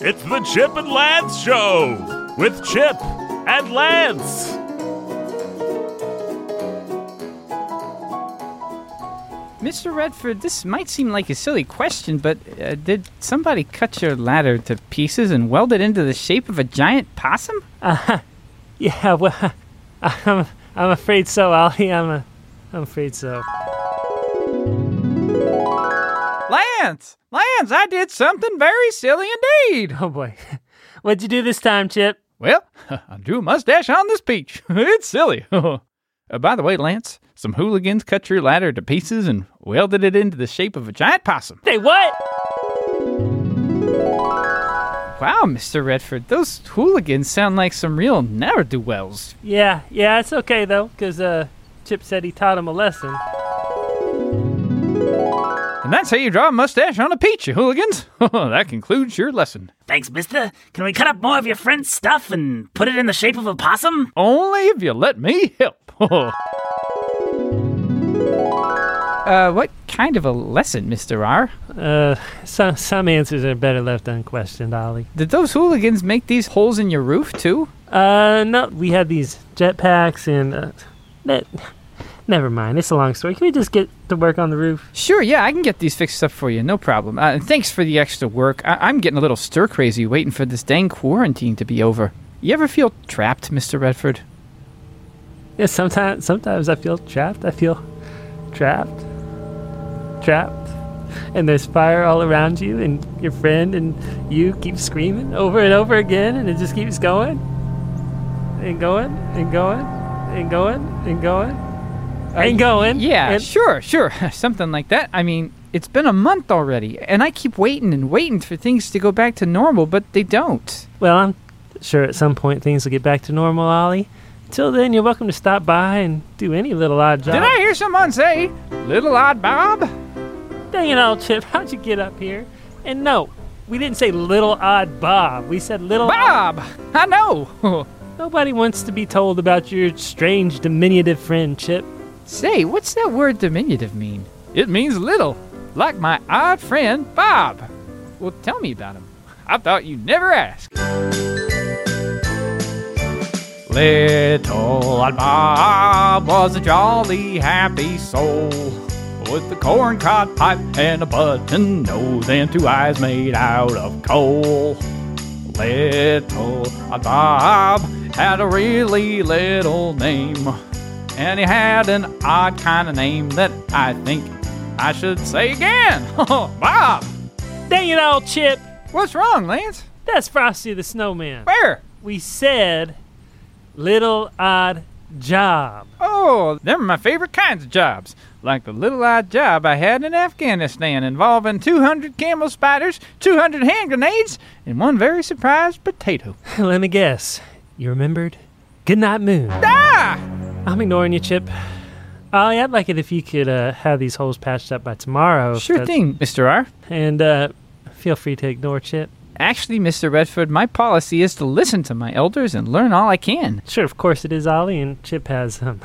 It's the Chip and Lance Show with Chip and Lance. Mr. Redford, this might seem like a silly question, but uh, did somebody cut your ladder to pieces and weld it into the shape of a giant possum? Uh, yeah, well, I'm, I'm afraid so, Ollie. I'm, a, I'm afraid so. Lance! Lance, I did something very silly indeed. Oh boy. What'd you do this time, Chip? Well, I drew a mustache on this peach. it's silly. uh, by the way, Lance, some hooligans cut your ladder to pieces and welded it into the shape of a giant possum. Hey, what? Wow, Mr. Redford, those hooligans sound like some real ne'er do wells. Yeah, yeah, it's okay though, because uh, Chip said he taught him a lesson. And that's how you draw a mustache on a peach, you hooligans. that concludes your lesson. Thanks, mister. Can we cut up more of your friend's stuff and put it in the shape of a possum? Only if you let me help. uh, what kind of a lesson, Mr. R? Uh, some, some answers are better left unquestioned, Ollie. Did those hooligans make these holes in your roof, too? Uh, no, we had these jetpacks and, uh, that, never mind. It's a long story. Can we just get to work on the roof? Sure, yeah, I can get these fixed up for you, no problem. Uh, and thanks for the extra work. I- I'm getting a little stir crazy waiting for this dang quarantine to be over. You ever feel trapped, Mr. Redford? Yeah, sometimes, sometimes I feel trapped. I feel trapped, trapped. And there's fire all around you, and your friend and you keep screaming over and over again, and it just keeps going and going and going and going and going and going. Yeah, and- sure, sure. Something like that. I mean, it's been a month already, and I keep waiting and waiting for things to go back to normal, but they don't. Well, I'm sure at some point things will get back to normal, Ollie. Till then, you're welcome to stop by and do any little odd job. Did I hear someone say, Little Odd Bob? Dang it all, Chip. How'd you get up here? And no, we didn't say little odd Bob. We said little Bob! I know. Nobody wants to be told about your strange diminutive friend, Chip. Say, what's that word diminutive mean? It means little, like my odd friend, Bob. Well, tell me about him. I thought you'd never ask. Little old Bob was a jolly, happy soul with a corncob pipe and a button nose and two eyes made out of coal. Little Bob had a really little name, and he had an odd kind of name that I think I should say again. Bob! Dang it all, Chip. What's wrong, Lance? That's Frosty the Snowman. Where? We said little odd job. Oh, them are my favorite kinds of jobs. Like the little odd job I had in Afghanistan involving 200 camel spiders, 200 hand grenades, and one very surprised potato. Let me guess. You remembered? Good night, Moon. Ah! I'm ignoring you, Chip. Ollie, I'd like it if you could uh, have these holes patched up by tomorrow. Sure thing, Mr. R. And uh, feel free to ignore Chip. Actually, Mr. Redford, my policy is to listen to my elders and learn all I can. Sure, of course it is Ollie, and Chip has um,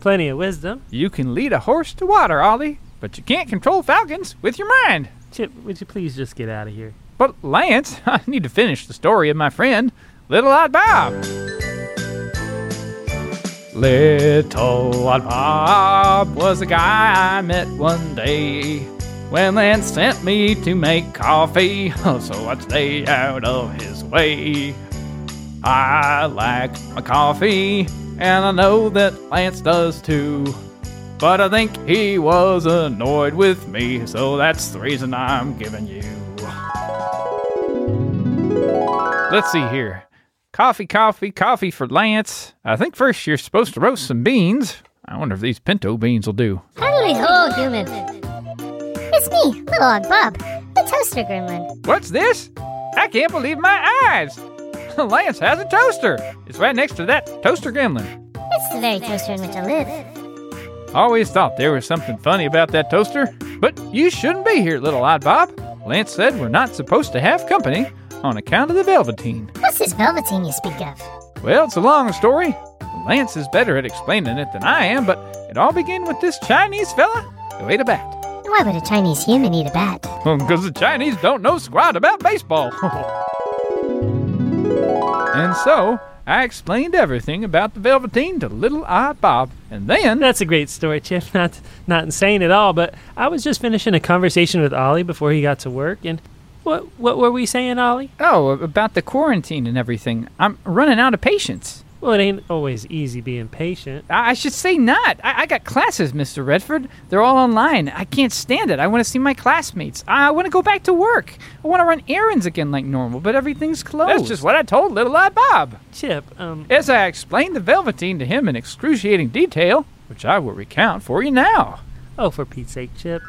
plenty of wisdom. You can lead a horse to water, Ollie, but you can't control falcons with your mind. Chip, would you please just get out of here? But, Lance, I need to finish the story of my friend, Little Odd Bob. Little Odd Bob was a guy I met one day when Lance sent me to make coffee, so I'd stay out of his way. I like my coffee, and I know that Lance does too. But I think he was annoyed with me, so that's the reason I'm giving you. Let's see here. Coffee, coffee, coffee for Lance. I think first you're supposed to roast some beans. I wonder if these pinto beans will do. Howdy ho, human. It's me, Little Odd Bob, the toaster gremlin. What's this? I can't believe my eyes. Lance has a toaster. It's right next to that toaster gremlin. It's the very toaster in which I live. Always thought there was something funny about that toaster, but you shouldn't be here, little odd Bob. Lance said we're not supposed to have company on account of the velveteen. What's this velveteen you speak of? Well, it's a long story. Lance is better at explaining it than I am, but it all began with this Chinese fella who ate a bat. Why would a Chinese human eat a bat? Because the Chinese don't know squat about baseball. And so I explained everything about the Velveteen to Little Odd Bob, and then That's a great story, Chip. Not not insane at all, but I was just finishing a conversation with Ollie before he got to work, and what what were we saying, Ollie? oh, about the quarantine and everything. I'm running out of patience. Well, it ain't always easy being patient. I I should say not. I, I got classes, Mr. Redford. They're all online. I can't stand it. I want to see my classmates. I want to go back to work. I want to run errands again like normal, but everything's closed. That's just what I told Little Eye Bob. Chip, um, As I explained the Velveteen to him in excruciating detail, which I will recount for you now. oh, for Pete's sake, Chip.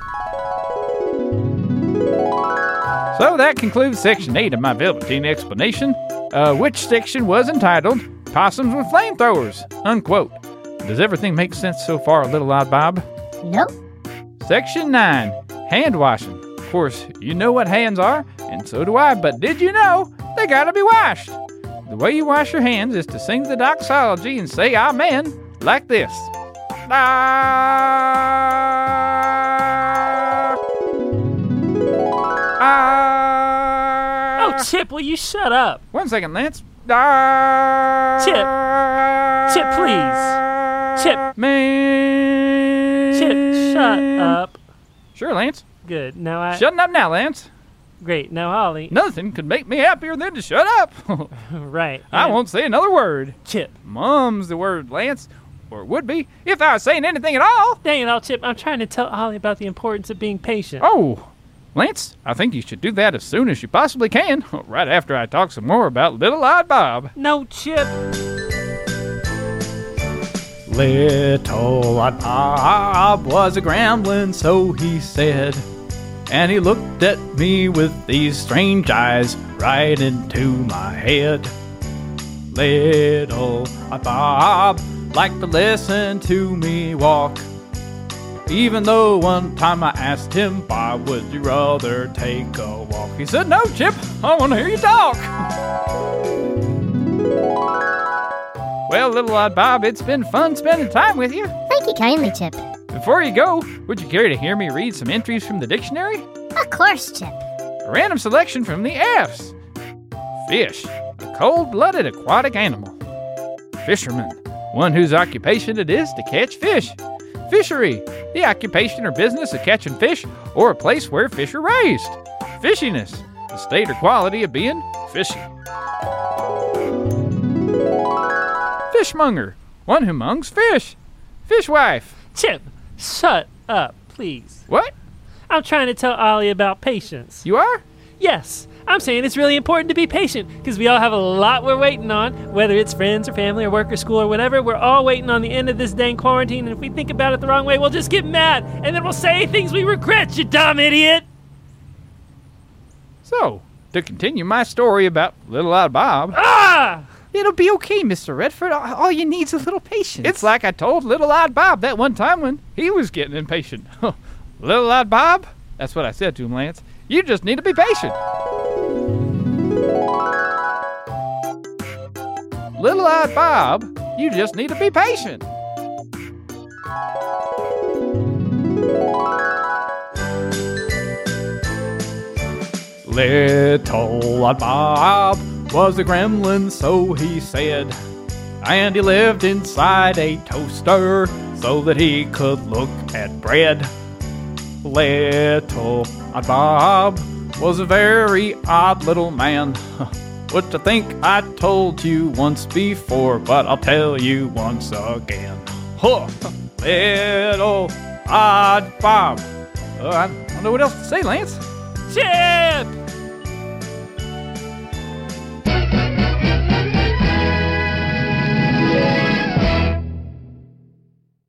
So that concludes section 8 of my Velveteen explanation, uh, which section was entitled Possums with Flamethrowers, unquote. Does everything make sense so far, Little Odd Bob? Nope. Section 9 Hand washing. Of course, you know what hands are, and so do I, but did you know they gotta be washed? The way you wash your hands is to sing the doxology and say Amen like this. Ah. Chip, will you shut up? One second, Lance. Ah. Chip. Chip, please. Chip. Man. Chip, shut up. Sure, Lance. Good. Now I. Shutting up now, Lance. Great. Now Ollie. Nothing could make me happier than to shut up. Right. I won't say another word. Chip. Mum's the word, Lance. Or would be if I was saying anything at all. Dang it, all Chip. I'm trying to tell Ollie about the importance of being patient. Oh, Lance, I think you should do that as soon as you possibly can, right after I talk some more about Little Odd Bob. No, Chip. Little Odd Bob was a gremlin, so he said. And he looked at me with these strange eyes right into my head. Little Odd Bob liked to listen to me walk. Even though one time I asked him, Bob, would you rather take a walk? He said, No, Chip, I want to hear you talk. Well, little odd Bob, it's been fun spending time with you. Thank you kindly, Chip. Before you go, would you care to hear me read some entries from the dictionary? Of course, Chip. A random selection from the F's. Fish, a cold blooded aquatic animal. Fisherman, one whose occupation it is to catch fish. Fishery, the occupation or business of catching fish or a place where fish are raised. Fishiness, the state or quality of being fishy. Fishmonger, one who mongs fish. Fishwife, Chip, shut up, please. what? I'm trying to tell Ollie about patience. You are? Yes, I'm saying it's really important to be patient because we all have a lot we're waiting on, whether it's friends or family or work or school or whatever. We're all waiting on the end of this dang quarantine, and if we think about it the wrong way, we'll just get mad and then we'll say things we regret, you dumb idiot. So, to continue my story about Little Odd Bob. Ah! It'll be okay, Mr. Redford. All all you need's a little patience. It's like I told Little Odd Bob that one time when he was getting impatient. little Odd Bob? That's what I said to him, Lance. You just need to be patient. Little Odd Bob, you just need to be patient. Little Odd Bob was a gremlin, so he said. And he lived inside a toaster so that he could look at bread. Little Odd Bob was a very odd little man. Which I think I told you once before, but I'll tell you once again. Huh. Little Odd Bob. Uh, I don't know what else to say, Lance. Chip!